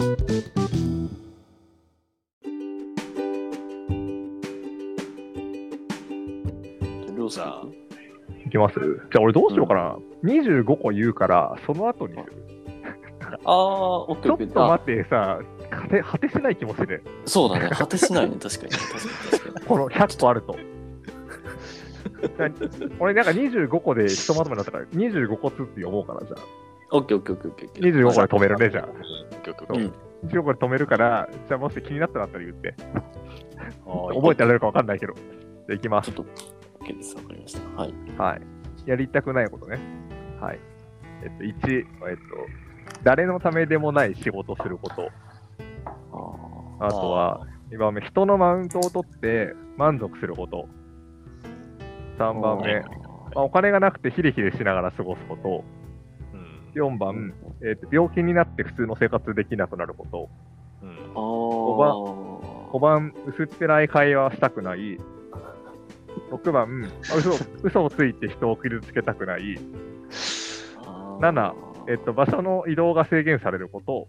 りょうさ。いきます？じゃあ俺どうしようかな。25個言うから、その後にする。ああ、オッケちょっーオッケー。あと待ってさ、果て果てしない気持ちで、そうだね。果てしないね。確かに。確かに確かに。この100個あると。な俺なんか25個でひとまとめになったから、25個ずつ読もうかな、じゃあ。オッケーオッケーオッケーオッケーオッケー。25個で止めるね、じゃあ。曲うん25個で止めるから、じゃあもし気になったらあったら言って。覚覚えてられるかわかんないけど。じゃあ行きますちょ。っと、オッケーです。わかりました。はい。はい。やりたくないことね。はい。えっと、1、えっと、誰のためでもない仕事すること。ああとは、2番目、人のマウントを取って満足すること。3番目、まあ、お金がなくてヒリヒリしながら過ごすこと。うん4番、えっと病気になって普通の生活できなくなること。うんあ5番、薄っぺらい会話はしたくない。6番、あ嘘 嘘をついて人を傷つけたくない。7えっと、場所の移動が制限されること。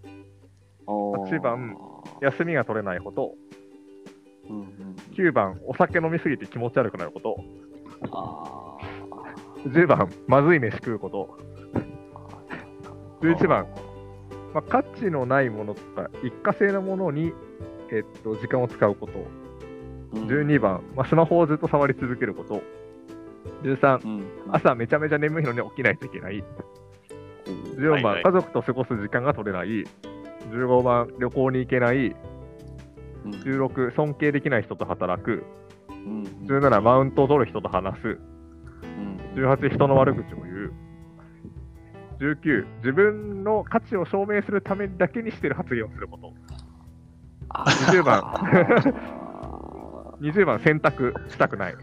8番休みが取れないこと。うんうん9番、お酒飲みすぎて気持ち悪くなること。あ10番、まずい飯食うこと。ー11番、まあ、価値のないものとか、一過性のものに、えっと、時間を使うこと。うん12番、まあ、スマホをずっと触り続けること。13、うん朝めちゃめちゃ眠いのに起きないといけない。14番、はいはい家族と過ごす時間が取れない。15番、旅行に行けない。うん16、尊敬できない人と働く。うん17、マウントを取る人と話す。うん18、人の悪口を言う。19、自分の価値を証明するためだけにしている発言をすること。あ20番、あ20番、洗濯したくない。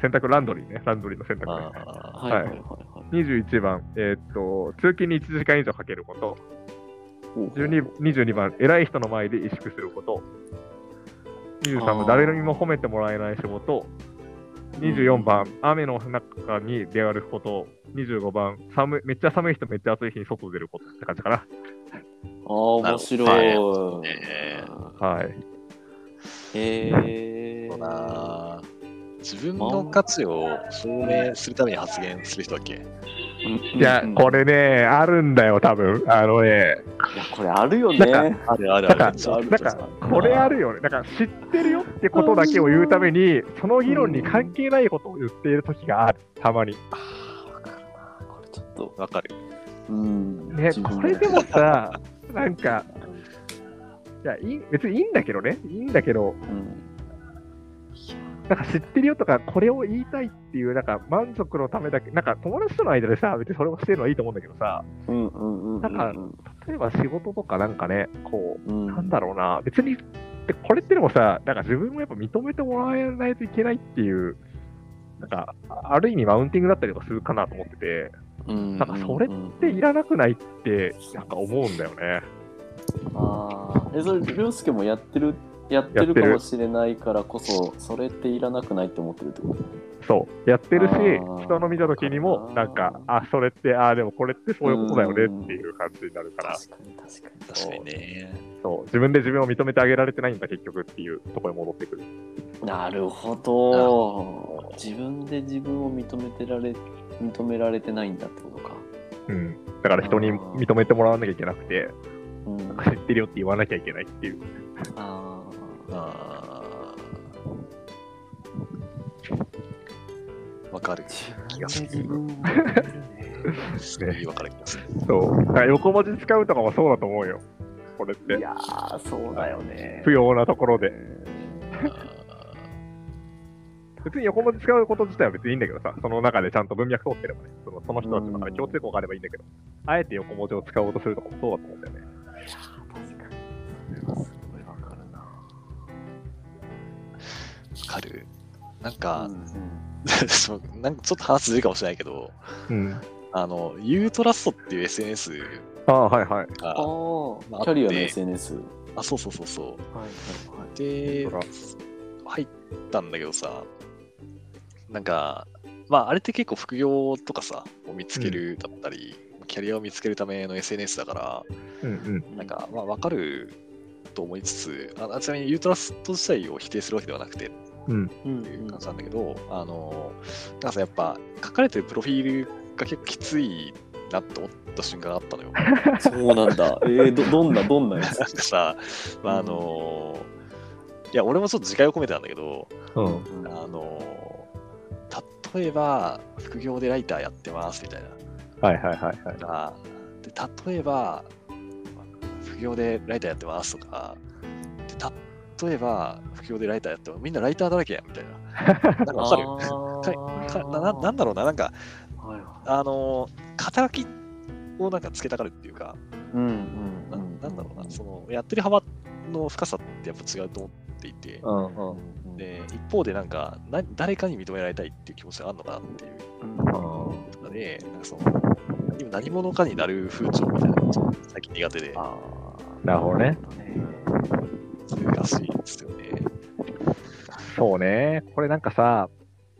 洗濯ランドリーね。ランドリーの洗濯ね。あはいはいはいはい21番、えーっと、通勤に1時間以上かけること。ほう12 22番、偉い人の前で萎縮すること。23番、誰にも褒めてもらえない仕事。24番、雨の中に出歩くこと。25番、寒いめっちゃ寒い人、めっちゃ暑い日に外出ることって感じかな。ああ、面白い。はい。へえそうな自分の価値を証明するために発言する人だっけ？いや、これね、あるんだよ、多分あのね、いや、これあるよね。なんあるあるある。あるなんか、これあるよね。なんか、知ってるよってことだけを言うために、その議論に関係ないことを言っている時がある、たまに。わかるな。これちょっと、わかる。うん。ね、これでもさ、なんか、いや、いい別にいいんだけどね、いいんだけど、うん。なんか知ってるよとか、これを言いたいっていう、なんか満足のためだけ、なんか友達との間でさ、別にそれをしてるのはいいと思うんだけどさ。なんか例えば仕事とかなんかね、こう、うん、なんだろうな、別に、でこれってでもさ、なんか自分もやっぱ認めてもらえないといけないっていう、なんか、ある意味マウンティングだったりとかするかなと思ってて、うん。なんかそれでいらなくないって、なんか思うんだよね。ああ。え、それ、りょうすけもやってる、やってるかもしれないからこそ、それっていらなくないって思ってるってこと？そう、やってるし人の見た時にもなんか、あ、それって、あ、でもこれってそういうことだよねっていう感じになるから、確かに確かに。確かにね。そう、自分で自分を認めてあげられてないんだ、結局っていうところに戻ってくる。なるほど。自分で自分を認めてられ、認められてないんだってことか。うん。だから人に認めてもらわなきゃいけなくて、うん。なんか知ってるよって言わなきゃいけないっていう。ああ。あーわかる気がする。すごいわかる気がする。そう。だから横文字使うとかもそうだと思うよ。これってい。やー、そうだよね。不要なところで。あ別に横文字使うこと自体は別にいいんだけどさ、その中でちゃんと文脈通ってればね、そのその人たちの中で共通項があればいいんだけど、あえて横文字を使おうとするとかもそうだと思うんだよね。かる？なんか、うん そうなんかちょっと話ずれるかもしれないけど、うん。あの、ユートラストっていう SNS ああ、はいはい。が、ああ、まあキャリアのあって SNS。はいあ、そうそうそうそう。はいはい。でユートラ、入ったんだけどさ、なんか、まあ、あれって結構副業とかさ、を見つけるだったり、キャリアを見つけるための SNS だから、うんうん。なんか、まあ、わかると思いつつ、あちなみにユートラスト自体を否定するわけではなくてっうん。うんていう感じなんだけど、あの、なんかさ、やっぱ書かれてるプロフィールが結構きついなと思った瞬間があったのよ。そうなんだ。えー、どどんな、どんなやつ？なんかさ、まあ、あの、いや、俺もちょっと自戒を込めてなんだけど、うん。あの、例えば、副業でライターやってますみたいな。はいはいはいはい。がで例えば、副業でライターやってますとか、で例えば、副業でライターやってますみんなライターだらけやんみたいな。なんかわかるかかなななんだろうな、なんか、あのー、肩書きをなんかつけたがるっていうか、うんうんなうん。なんだろうな、その、やってる幅の深さってやっぱ違うと思っていて、うんうん。で、一方でなんかな、誰かに認められたいっていう気持ちがあるのかなっていう。とかで、なんかその、今何者かになる風潮みたいなのが最近苦手で、あなるほどね。難しいですよね。そうね。これなんかさ、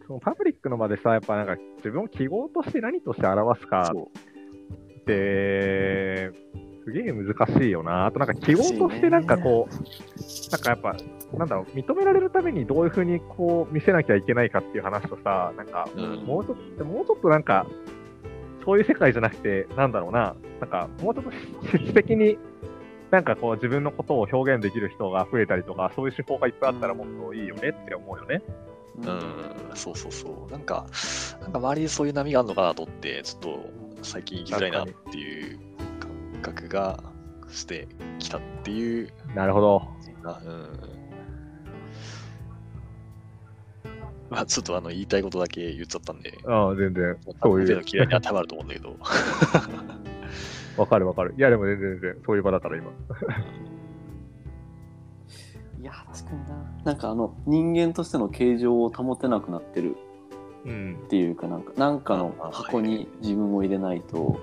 そのパブリックの場でさ、やっぱなんか自分を記号として何として表すかって、すげえ難しいよな。あとなんか記号としてなんかこう、なんかやっぱ、なんだろう、認められるためにどういうふうにこう見せなきゃいけないかっていう話とさ、なんか、うんもうちょっと、もうちょっとなんか、そういう世界じゃなくて、なんだろうな、なんか、もうちょっと質的に、なんかこう自分のことを表現できる人が増えたりとか、そういう手法がいっぱいあったらもっといいよねって思うよね。うん、そうそうそう。なんか、なんか周りにそういう波があるのかなと思って、ちょっと最近行きづらいなっていう感覚がしてきたっていう、なるほど。あうん。まあ、ちょっとあの言いたいことだけ言っちゃったんで、うん、全然。多そういう分の嫌いに当てはまると思うんだけど、わかるわかる。いや、でも全然全然、そういう場だから今。いや、確かにな。なんかあの、人間としての形状を保てなくなってるうんっ。ていうか、なんか、なんかの箱に自分を入れないと、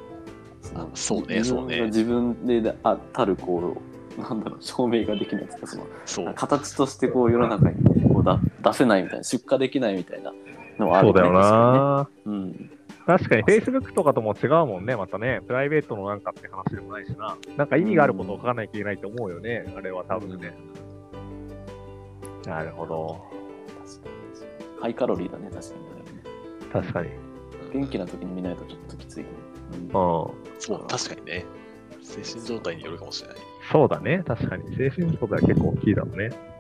あそうね自分そうねが自分であたるこう、なんだろう、証明ができないというか、その、そう。形としてこう世の中にこうだ出せないみたいな、出荷できないみたいなのはあるそうだよな。確かにね。確かに Facebook とかとも違うもんね、またね。プライベートのなんかって話でもないしな。なんか意味があることを書かなきゃいけないと思うよね、あれは多分ね。なるほど。うん。確かにハイカロリーだね、確かにね。確かに。元気な時に見ないとちょっときついね。うん。そう、確かにね。精神状態によるかもしれない。そうだね。確かに。精神状態は結構大きいだろうね。うん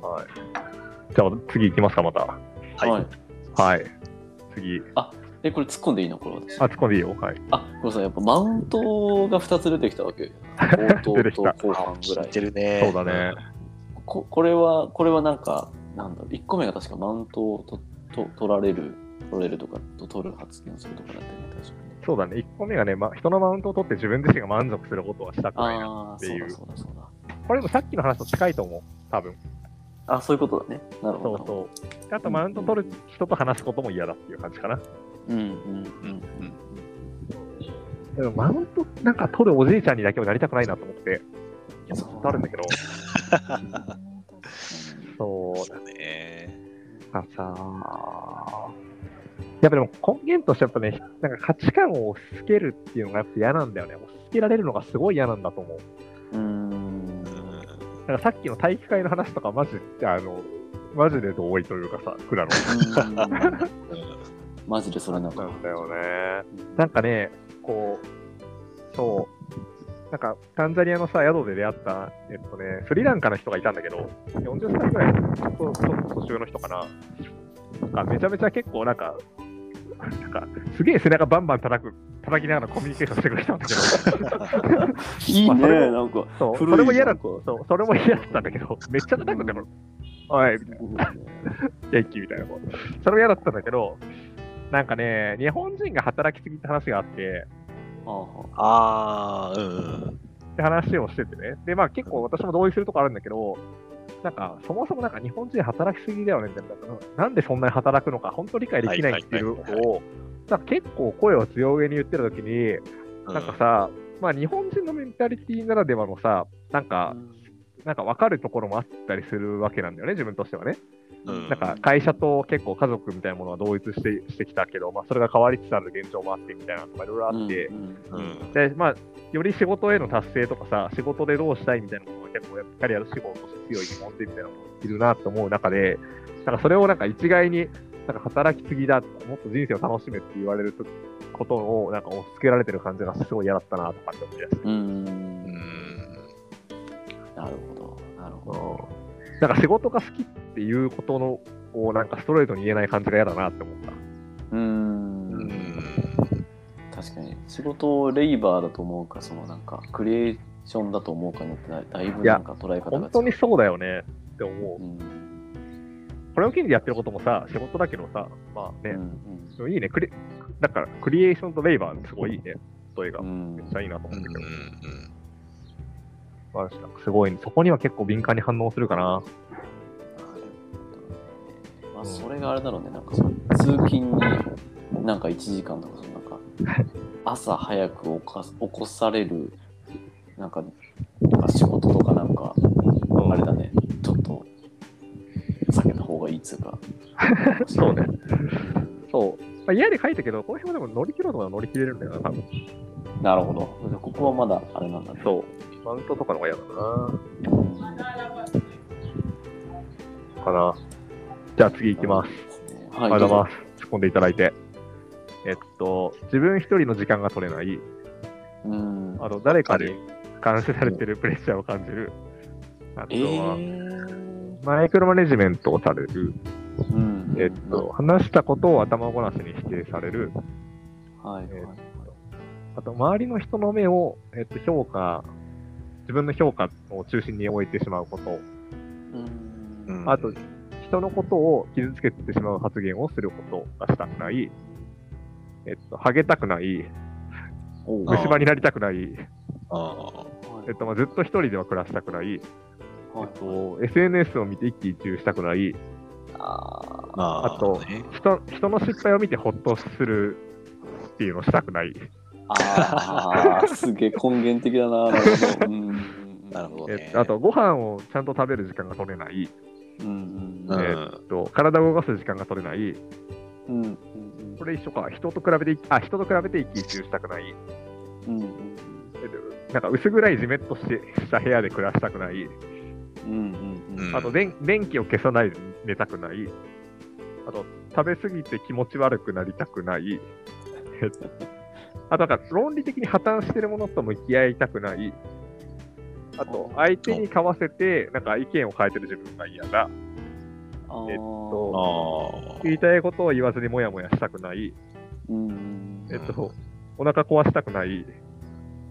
はい。じゃあ次行きますか、また。はい。はいはい。次。え、これ突っ込んでいいの？これ私。あ、突っ込んでいいよ。はい。あ、これさ、やっぱマウントが2つ出てきたわけ。冒出てきた頭と後半ぐらいるね。そうだね。ここれは、これはなんか、なんだろう、1個目が確かマウントをとと取られる、取れるとか、と取る発言するとかだったよね、確かに。そうだね。1個目がね、ま、人のマウントを取って自分自身が満足することはしたくないな。ああ、っていうそうだそうだそうだ。これもさっきの話と近いと思う。多分。あ、そういうことだね。なるほど。そうそう。あと、マウント取る人と話すことも嫌だっていう感じかな。うんうんうんうんうん。でも、マウントなんか取るおじいちゃんにだけはなりたくないなと思って、うん。ずっとあるんだけど、そうそうね。なんかさ、やっぱでも根源としてやっぱね、なんか価値観を押し付けるっていうのがやっぱ嫌なんだよね。押し付けられるのがすごい嫌なんだと思う。うーん。だからさっきの体育会の話とかマジで、あの、マジで同意というかさ、クラの。うんマジでそれなんか。なんだよね。なんかね、こう、そう、なんか、タンザニアのさ、宿で出会った、えっとね、スリランカの人がいたんだけど、40歳ぐらいの、ちょっと、年上の人かな。なんかめちゃめちゃ結構、なんか、なんか、すげえ背中バンバン叩く、叩きながらコミュニケーションしてくれたんだけど、いいね、なんか。そう、それも嫌だそう、それも嫌だったんだけど、めっちゃ叩くんだよ、おい、みたいな、元気みたいな。それも嫌だったんだけど、なんかね、日本人が働きすぎって話があって、ああ、うんうん。って話をしててね。で、まあ結構私も同意するとこあるんだけど、なんか、そもそもなんか日本人働きすぎだよねみたいな。なんでそんなに働くのか、本当理解できないっていうのはいはいはいを、なんか結構声を強めに言ってるときに、なんかさ、まあ日本人のメンタリティならではのさ、なんか、なんか分かるところもあったりするわけなんだよね、自分としてはね。うんなんか会社と結構家族みたいなものは同一してしてきたけど、まあ、それが変わりつつある現状もあってみたいなのとかいろいろあって、うんうんで、まあ、より仕事への達成とかさ、仕事でどうしたいみたいなものが結構やっぱりある志望として強い日本人みたいなのもいるなと思う中で、なんかそれをなんか一概に、なんか働きすぎだとか、もっと人生を楽しめって言われることをなんか押し付けられてる感じがすごい嫌だったなとかって思い出して。うんうんなるほどなるほどなんか仕事が好きっていうことのをなんかストレートに言えない感じが嫌だなって思った。うんうん確かに仕事をレイバーだと思うかそのなんかクリエーションだと思うかによってだだいぶなんか捉え方が違う本当にそうだよねって思う。うんこれを機にやってることもさ、仕事だけどさ、まあね、うんでもいいね。クリだから、クリエーションとレイバーすごいいいね。例えがう。んめっちゃいいなと思うんってけど、うんまあなんかすごい、そこには結構敏感に反応するかな。まあ、それがあれだろうね、なんかその通勤になんか1時間とか、そのなんか 朝早く起かす起こされるなんかなんか仕事とかなんか、あれだね、ちょっと避けた方がいいっつうか。そうね。そう。まあ、嫌で書いたけど、この辺はでも乗り切ろうとは乗り切れるんだよな、多分。なるほど。ここはまだあれなんだね。そう。マウントとかの方が嫌だうんな。かな。じゃあ次行きます。はい、ありがとうございます。突っ込んでいただいて。えっと、自分一人の時間が取れない。うん。あと、誰かに監視されてるプレッシャーを感じる。あとえは、ーマイクロマネジメントをされる。うん。えっと、話したことを頭ごなしに否定される。はい、はいえっあと、周りの人の目を、えっと、評価、自分の評価を中心に置いてしまうこと。うんうんあと、人のことを傷つけてしまう発言をすることがしたくない。えっと、ハゲたくない。虫歯になりたくない。あえっと、まあ、ずっと一人では暮らしたくない。はいえっと、SNS を見て一喜一憂したくない。ああああとね人、人の失敗を見てほっとするっていうのをしたくない。あー、すげえ根源的だな。なるほど。うんなるほどねえっと、あと、ご飯をちゃんと食べる時間が取れない。うんうんうんえっと、体を動かす時間が取れない。うんうんこれ一緒か。人と比べてい、あ、人と比べて一喜一憂したくない。うんうんえっとなんか薄暗いじめっとしした部屋で暮らしたくない。うんうんうんあと電、電気を消さないで寝たくない。あと、食べ過ぎて気持ち悪くなりたくない。えっとあと、なんか論理的に破綻してるものと向き合いたくない。あと、相手に交わせて、なんか意見を変えてる自分が嫌だ。えっと言いたいことを言わずにもやもやしたくない。えっと、お腹壊したくない。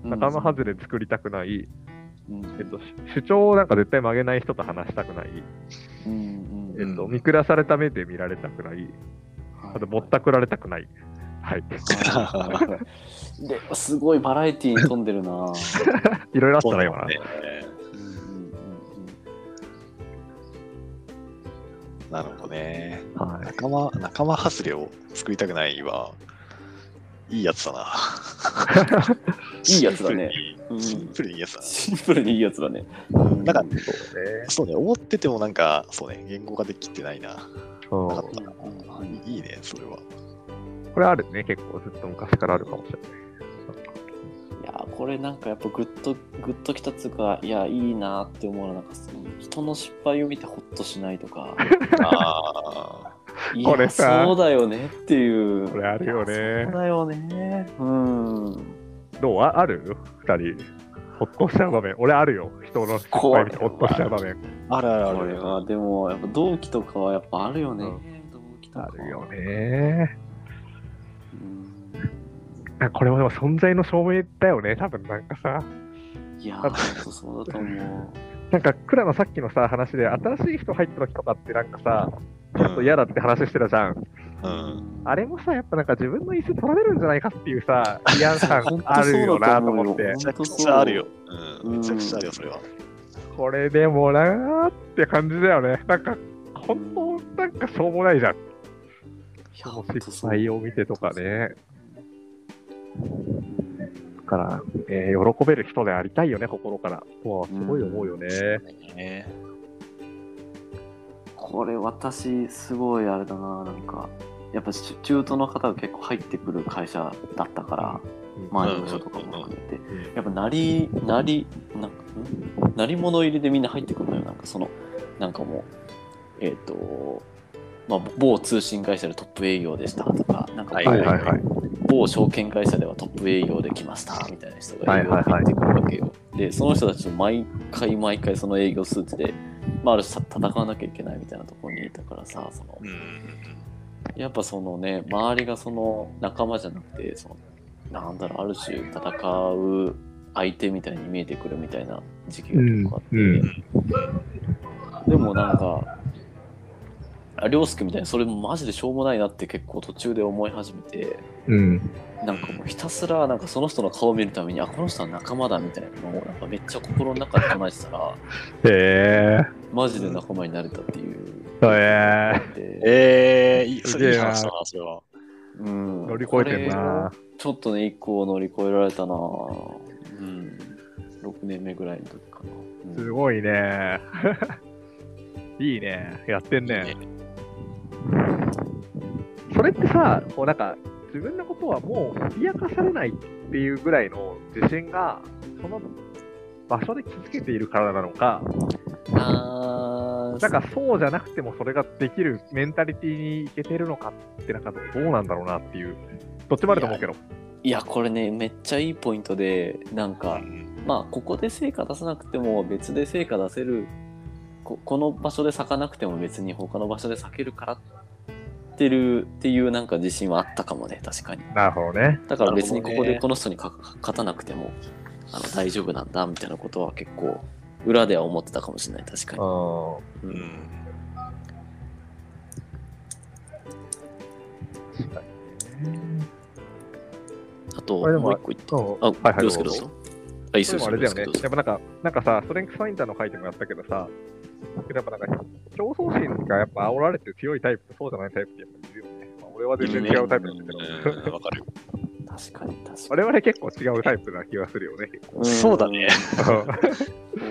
うん仲間外れ作りたくない。うんえっと、主張をなんか絶対曲げない人と話したくない。えっと、見下された目で見られたくない。あと、ぼったくられたくない。はい。ですごいバラエティーに富んでるな。いろいろあったな、今な。なるほどね。はい。仲間、仲間外れを作りたくないは、いいやつだな。いいやつだねシンプルにいいやつだな。シンプルにいいやつだね。なんか、そうね。そうね、思っててもなんか、そうね、言語化できてないな。なかったいいね、それは。これあるね、結構ずっと昔からあるかもしれない。いやーこれなんかやっぱグッとグッときたっつうかいやいいなって思うのはなんかその人の失敗を見てホッとしないとか あいこれやさそうだよねっていうこれあるよねそうだよねうんどう？あある？二人。ほっとしちゃう場面。俺あるよ。人の失敗見てほっとしちゃう場面。あ。あるあるある。これはでもやっぱ同期とかはやっぱあるよね、うん同期とかあるよね。これもでも存在の証明だよね。多分なんかさ。いやーそうだと思うなんか、クラのさっきのさ、話で、新しい人入った時とかってなんかさ、ちょっと嫌だって話してたじゃん。うん。あれもさ、やっぱなんか自分の椅子取られるんじゃないかっていうさ、嫌さあるよなと思って。めちゃくちゃあるよ。うん。めちゃくちゃあるよ、それは。これでもなーって感じだよね。なんか、本当なんかしょうもないじゃん。失そう敗を見てとかね。だから、えー喜べる人でありたいよね、心から。とはすごい思うよね。ね。これ私すごいあれだななんかやっぱし中東の方が結構入ってくる会社だったから周りの人とかも含めてやっぱなりなりなん？かんなり物入りでみんな入ってくるのよ。なんかそのなんかもうえっ、とまあ某通信会社でトップ営業でしたとかなんかはいはいはいはい。某証券会社ではトップ営業できましたみたいな人がはいはいはい。営入ってくるわけよ。で、その人たちと毎回毎回その営業スーツで、まあ、ある種戦わなきゃいけないみたいなところにいたからさ、そのやっぱそのね、周りがその仲間じゃなくて、そのなんだろう、ある種戦う相手みたいに見えてくるみたいな時期が結構あって、うんうん。でもなんか、あ涼介みたいにそれもマジでしょうもないなって結構途中で思い始めて、うん。なんかもうひたすらなんかその人の顔を見るためにあこの人は仲間だみたいなのをなんかめっちゃ心の中で唱えてたらへマジで仲間になれたっていう。え。へえ。ー、いい話だな、それは。うん、乗り越えてんこな。れちょっとね一個乗り越えられたなうん6年目ぐらいの時かな、うんすごいね。いいね。やってんね。それってさ、こうなんか、自分のことはもう脅かされないっていうぐらいの自信が、その場所で築けているからなのか、あーなんかそうじゃなくてもそれができるメンタリティーにいけてるのかって、なんかどうなんだろうなっていう、どっちもあると思うけど。いやこれねめっちゃいいポイントでなんか、うんまあここで成果出さなくても別で成果出せるここの場所で咲かなくても別に他の場所で咲けるからってるっていうなんか自信はあったかもね確かに。なるほどね。だから別にここでこの人にか勝たなくてもあの大丈夫なんだみたいなことは結構裏では思ってたかもしれない確かに、うううん。んあとももう一個言って。ん。あ、はいはい凌介どうぞ。あいいっすよでもあれだよね。やっぱなんか、なんかさ、ストレングスファインダーの書いてもらったけどさ、やっぱなんか、競争心がやっぱ煽られて強いタイプとそうじゃないタイプってやっぱいるよね。まあ、俺は全然違うタイプなんだけど、うんわかる。確かに確かに我々結構違うタイプな気がするよね。結そうだねそう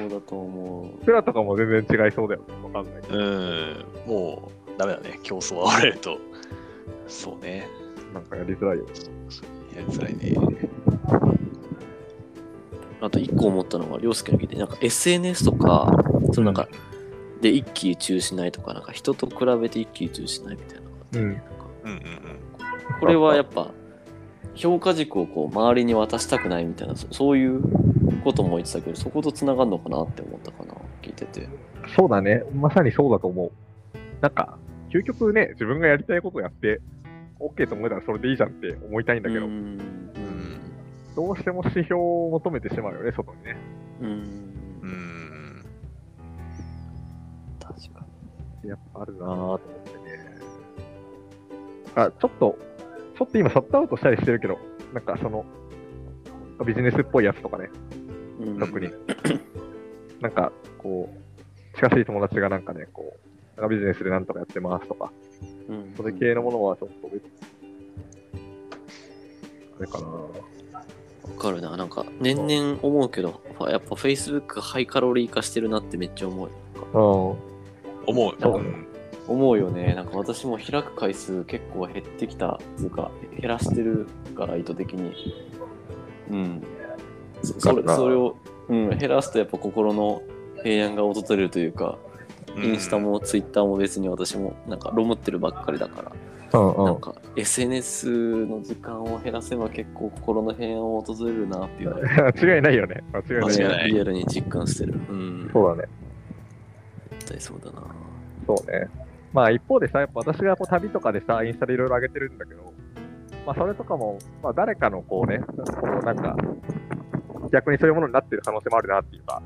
だと思うプラとかも全然違いそうだよね。わかんないけど。うん、もうダメだね、競争はれると。そうね、なんかやりづらいよ。やりづらいね。あと一個思ったのが、凌介の聞いて、なんか SNS とか、そのなんか、で一喜一憂しないとか、なんか人と比べて一喜一憂しないみたいなうんなんかうんうんこれはやっぱ、評価軸をこう周りに渡したくないみたいな、そそういうことも言ってたけど、そこと繋がるのかなって思ったかな、聞いてて。そうだね。まさにそうだと思う。なんか、究極ね、自分がやりたいことやって、OK と思えたらそれでいいじゃんって思いたいんだけど、どうしても指標を求めてしまうよね、外にね。うん。やっぱあるなぁと思ってね。あ、ちょっと、ちょっと今シャットアウトしたりしてるけど、なんかその、ビジネスっぽいやつとかね、に。うん特に。なんか、こう、近しい友達がなんかね、こう、なんかビジネスでなんとかやってますとか、うんそれ系のものはちょっと別に、あれかなわかるな。なんか、年々思うけど、やっぱ Facebook ハイカロリー化してるなってめっちゃ思うよ。うん。思う。そううん思うよね。なんか私も開く回数結構減ってきたっていうか、減らしてるから意図的に。うん。そそれそれを、うん、減らすとやっぱ心の平安が訪れるというか、インスタもツイッターも別に私もなんかロムってるばっかりだから、うんなんか SNS の時間を減らせば結構心の平安を訪れるなっていうのは 間違いないよね。間違いない。間違いないリアルに実感してる。うん。そうだね。絶対そうだな。そうね。まあ一方でさ、やっぱ私がこう旅とかでさ、インスタでいろいろ上げてるんだけど、まあそれとかも、まあ誰かのこうね、こうなんか、逆にそういうものになってる可能性もあるなっていうか、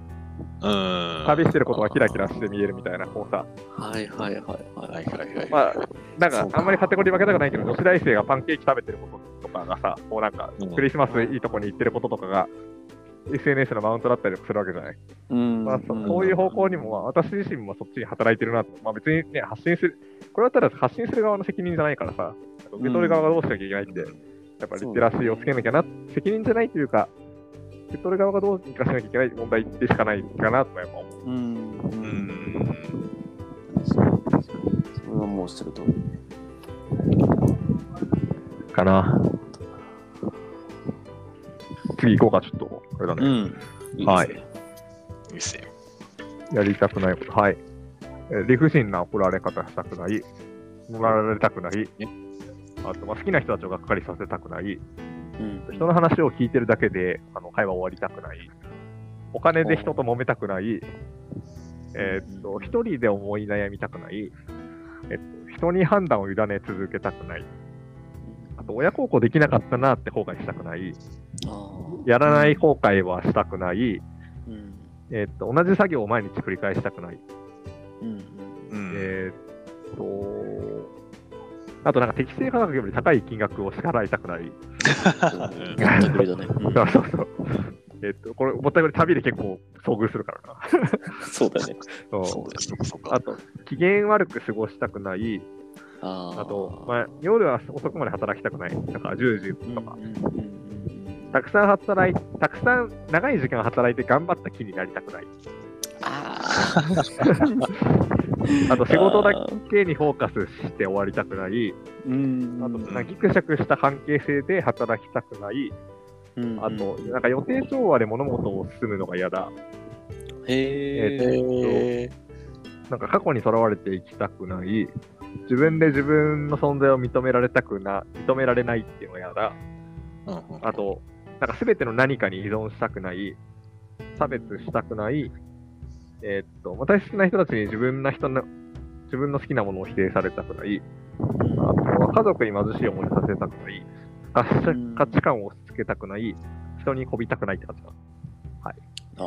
うん。旅してることがキラキラして見えるみたいな、こうさ、はいはいはいはい。はいはいはい。まあ、なんかかあんまりカテゴリー分けたくないけど、女子大生がパンケーキ食べてることとかがさ、こうなんかうん、クリスマスいいとこに行ってることとかが、SNS のマウントだったりするわけじゃない。うんまあ、そそういう方向にも、まあ、私自身もそっちに働いてるなと。まあ別にね、発信する、これだったら発信する側の責任じゃないからさ、受け取る側がどうしなきゃいけないって、やっぱリテラシーをつけなきゃな、責任じゃないというか、受け取る側がどうにかしなきゃいけない問題でしかないかなとやっぱ思う。うん。う。うんん。分はもうしてると。かな。次行こうか、ちょっと。あれだね。ん。いいですね。はいいいっすよ。やりたくないこと。はい。えー理不尽な怒られ方したくない。怒られたくない。あと、まあ、好きな人たちをがっかりさせたくない。うん。人の話を聞いてるだけであの会話終わりたくない。お金で人と揉めたくない。えーっと、一人で思い悩みたくない。えっと、人に判断を委ね続けたくない。あと、親孝行できなかったなって後悔したくない。あやらない後悔はしたくない。ーうん。えーっと、同じ作業を毎日繰り返したくない。うん。うん。えーっと、あとなんか適正価格より高い金額を支払いたくない。そうそうそう。えーっと、これ、ぼったくり旅で結構遭遇するからな。そうだね。そうそう。あと、機嫌悪く過ごしたくない。あと、まあ、夜は遅くまで働きたくない。なんか10時とか。たくさん働いたくさん長い時間働いて頑張った気になりたくない。あ あと、仕事だけにフォーカスして終わりたくない。うんあと、なんかギクシャクした関係性で働きたくない。うんあと、なんか予定調和で物事を進むのが嫌だ。へえ。えなんか過去にとらわれていきたくない。自分で自分の存在を認められたくな、認められないっていうのが嫌だ。ー、うんうんあと、なんか全ての何かに依存したくない。差別したくない。えーっと、私好きな人たちに自分な人の、自分の好きなものを否定されたくない。あとは家族に貧しい思いをさせたくない。価値価値観を押し付けたくない。人にこびたくないって感じかな。ああ、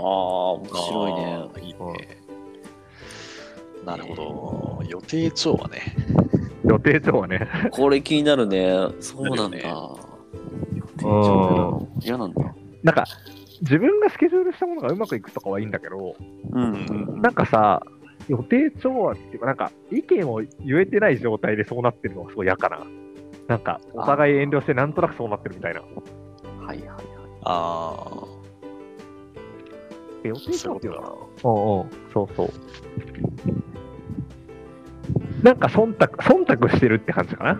面白いね。いいね。なるほど。予定調和ね。予定調はね。これ気になるね。そうなんだ。なる予定調和嫌なんだ。なんか、自分がスケジュールしたものがうまくいくとかはいいんだけど、うんなんかさ、予定調和っていうか、なんか、意見を言えてない状態でそうなってるのがすごい嫌かな。なんか、お互い遠慮してなんとなくそうなってるみたいな。はいはいはい。ああ。え予定調和っていうのかな？そうんうん、そうそう。なんか忖度、忖度してるって感じかな。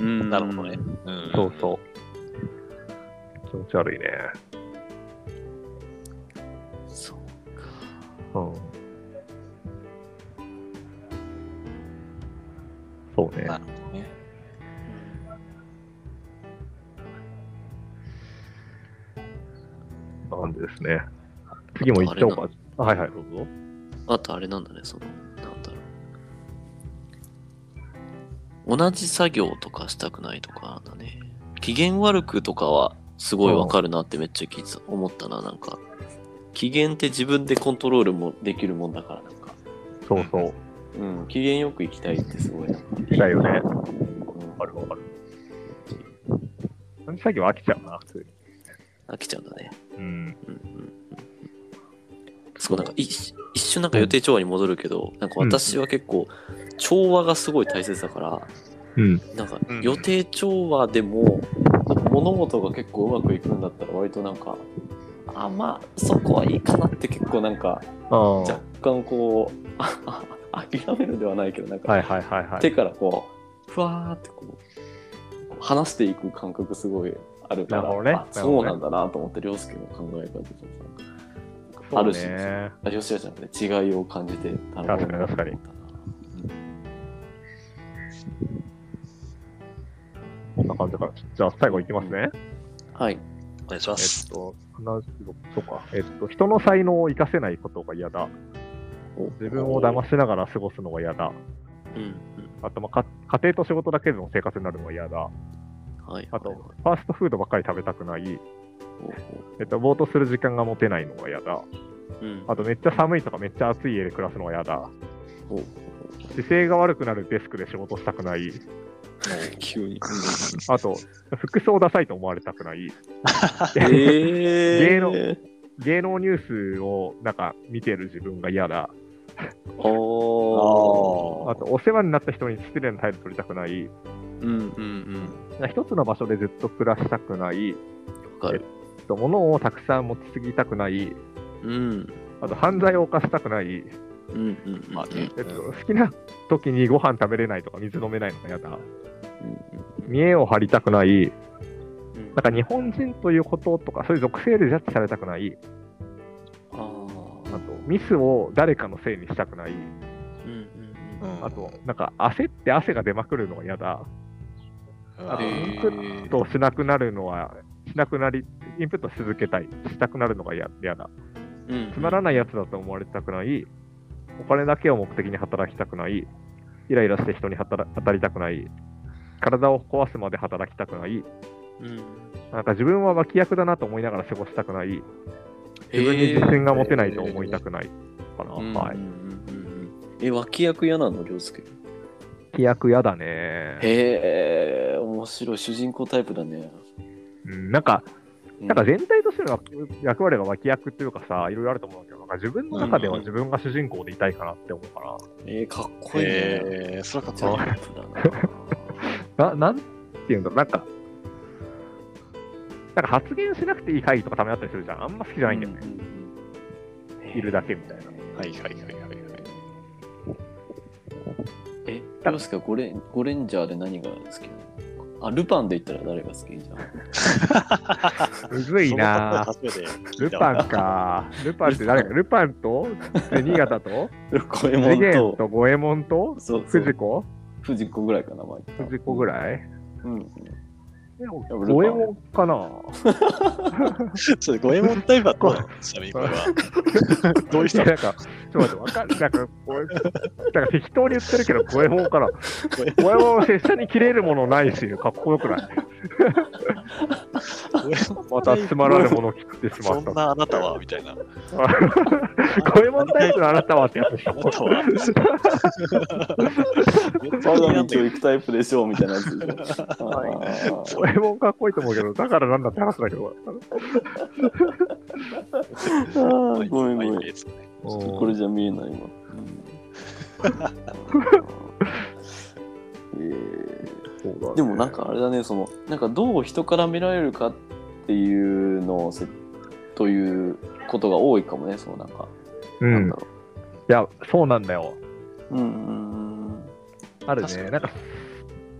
うんなるほどね。うんそうそう。気持ち悪いね。そううん。そうね。なるほどね。なんでですね。次も行っちゃおうか。あはいはい、どうぞ。あとあれなんだね、その、同じ作業とかしたくないとかだね。機嫌悪くとかはすごいわかるなってめっちゃ聞い思ったな、なんか。機嫌って自分でコントロールもできるもんだから、なんか。そうそう。うん、機嫌よく行きたいってすごいなんか。だよね。うんわかるわかる。同じ作業飽きちゃうな、普通に。飽きちゃうんだね。うんうんそうなんか一一瞬なんか予定調和に戻るけど、なんか私は結構調和がすごい大切だから、うん。なんかうん予定調和でも、物事が結構うまくいくんだったら割となんかあまあそこはいいかなって結構なんか。若干こう諦めるではないけどなんかはいはいはいはい。手からこうふわーってこう離していく感覚すごいあるからなるほどねあそうなんだなと思って涼介の考え方とかあるしね。あ吉田じゃなくて違いを感じてなるほどな確かに確かにと思ったなこんな感じかな。じゃあ最後いきますね。はいお願いしまえすっ。と、話そうか。えっと、人の才能を生かせないことが嫌だ。自分を騙しながら過ごすのが嫌だ。うんうんあと、まあ、か家庭と仕事だけでの生活になるのが嫌だ。はいあとはいはい、ファーストフードばっかり食べたくない。えっと、ぼーっとする時間が持てないのが嫌だ。ほううんあと、めっちゃ寒いとかめっちゃ暑い家で暮らすのが嫌だ。姿勢が悪くなるデスクで仕事したくない。急に。あと、服装ダサいと思われたくない。え芸能芸能ニュースをなんか見てる自分が嫌だ。おーあと、お世話になった人に失礼な態度取りたくない。うんうん一つの場所でずっと暮らしたくない。かる。あと物をたくさん持ちすぎたくない。うん。あと、犯罪を犯したくない。うんうんまあねえっと、好きな時にご飯食べれないとか水飲めないのが嫌だ。うん見栄を張りたくない。うんなんか日本人ということとか、そういう属性でジャッジされたくない。ああと、ミスを誰かのせいにしたくない。ーうんうんうんあと、なんか焦って汗が出まくるのが嫌だ。あと、へインープットしなくなるのは、しなくなり、インプットし続けたい。したくなるのが嫌嫌だ。うんつまらないやつだと思われたくない。お金だけを目的に働きたくない。イライラして人に働当たりたくない。体を壊すまで働きたくない。うんなんか自分は脇役だなと思いながら過ごしたくない。自分に自信が持てないと思いたくない。かな。はい。うんうんうんうんえ、脇役嫌なの、涼介？脇役嫌だね。へえ、面白い。主人公タイプだね。うん、なんか、なんか全体としての役割が脇役っていうかさ、いろいろあると思うんだけど、なんか自分の中では自分が主人公でいたいかなって思うかえー、かっこいいね。えー、それはかっこいいな。な。な、なんていうんだろう、なんか、なんか発言しなくていい会議とかためあったりするじゃん。あんま好きじゃないんだよね。うんうんうんいるだけみたいな。はいはいはいはいはい。え、涼介はゴレゴレンジャーで何が好きなの？あ、ルパンで言ったら誰が好きじゃん？むずいな。ルパンか。ルパンって誰かルパン。と？銭形と？五右衛次元門と、と五右衛門と？そうそう。藤子？藤子ぐらいかな、まあ、藤子ぐらい？うん。五右衛門かな それ、五右衛門タイプはどうなの？ちなみにこれは。どういう人なんか、ちょっと待って、わかんなんか、なんか適当に言ってるけど、五右衛門から。五右衛門、拙者に切れるものないし、かっこよくない？またつまらぬものを切ってしまそった。んなあなたは？みたいな。五右衛門タイプのあなたはってやつでしょあ。なたは我が道を行くタイプでしょうみたいなやつでしょ。あはいー五右衛門かっこいいと思うけど、だからなんだって話だけど。あーごめんごめん。これじゃ見えないわ。えーそうだねでもなんかあれだね、その、なんかどう人から見られるかっていうのをせ、ということが多いかもね、そのなんか、うん。んだろや、そうなんだよ。う。うんうんあるね。なんか、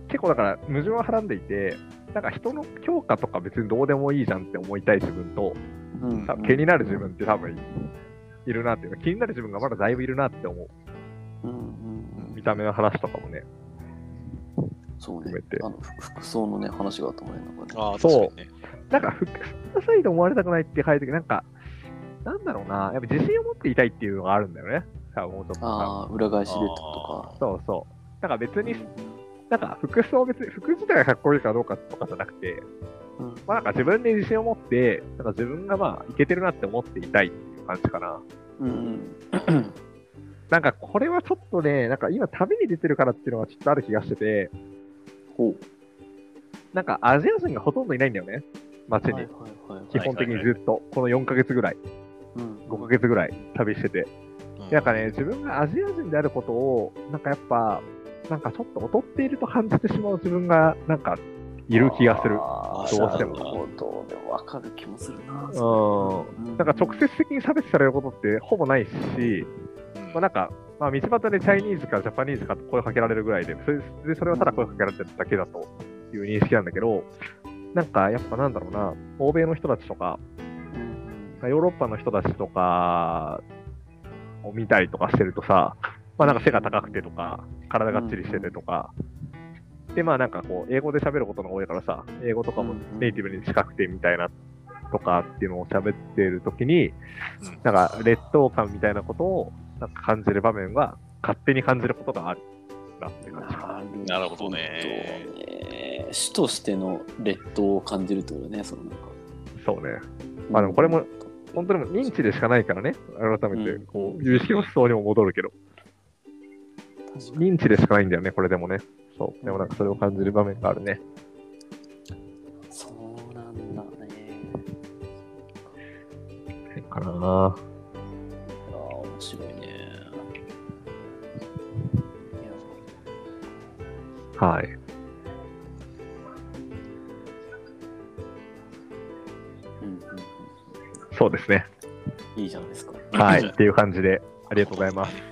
結構だから矛盾ははらんでいて、なんか人の評価とか別にどうでもいいじゃんって思いたい自分と、うんうん。多分気になる自分って多分いるなっていうか、気になる自分がまだだいぶいるなって思う。うんうんうん。見た目の話とかもね。そうね含めて。あの、ふ服装のね、話があったもんね。ああ、そうね。なんか、複数サイド思われたくないって書いてるなんか、なんだろうな、やっぱ自信を持っていたいっていうのがあるんだよね。多分もうちょっとさ。ああ、裏返しでってことか。そうそう。なんか別に、なんか服装別に、服自体がかっこいいかどうかとかじゃなくて、うんまあなんか自分で自信を持って、なんか自分がまあいけてるなって思っていたいっていう感じかな。うんうん。なんかこれはちょっとね、なんか今旅に出てるからっていうのがちょっとある気がしてて、ほう。なんかアジア人がほとんどいないんだよね。街に。はいはいはい。基本的にずっと、この4ヶ月ぐらい、うん5ヶ月ぐらい旅してて。うんなんかね、自分がアジア人であることを、なんかやっぱ、なんかちょっと劣っていると感じてしまう自分が、なんか、いる気がする。どうしてもなるほど。でも分かる気もするな。うん。なんか直接的に差別されることってほぼないし、うんまあ、なんか、まあ、道端でチャイニーズかジャパニーズかと声かけられるぐらいで、それでそれはただ声かけられてるだけだという認識なんだけど、なんかやっぱなんだろうな、欧米の人たちとか、うんヨーロッパの人たちとかを見たりとかしてるとさ、まあなんか背が高くてとか、体がっちりしててとか、でまあなんかこう、英語で喋ることが多いからさ、英語とかもネイティブに近くてみたいなとかっていうのを喋ってるときに、うん。なんか劣等感みたいなことをなんか感じる場面が勝手に感じることがあるなって感じ。なるほどね。ね。主としての劣等を感じるってことね、そのなんか。そうね。まあでもこれも本当にもう認知でしかないからね、改めてうん。こう、有識の思想にも戻るけど、認知でしかないんだよね、これでもね。そう。でもなんかそれを感じる場面があるね。そうなんだね。かなああ、面白いね。はい。うんうんそうですね。うん、いいじゃないですか。はい。っていう感じで、ありがとうございます。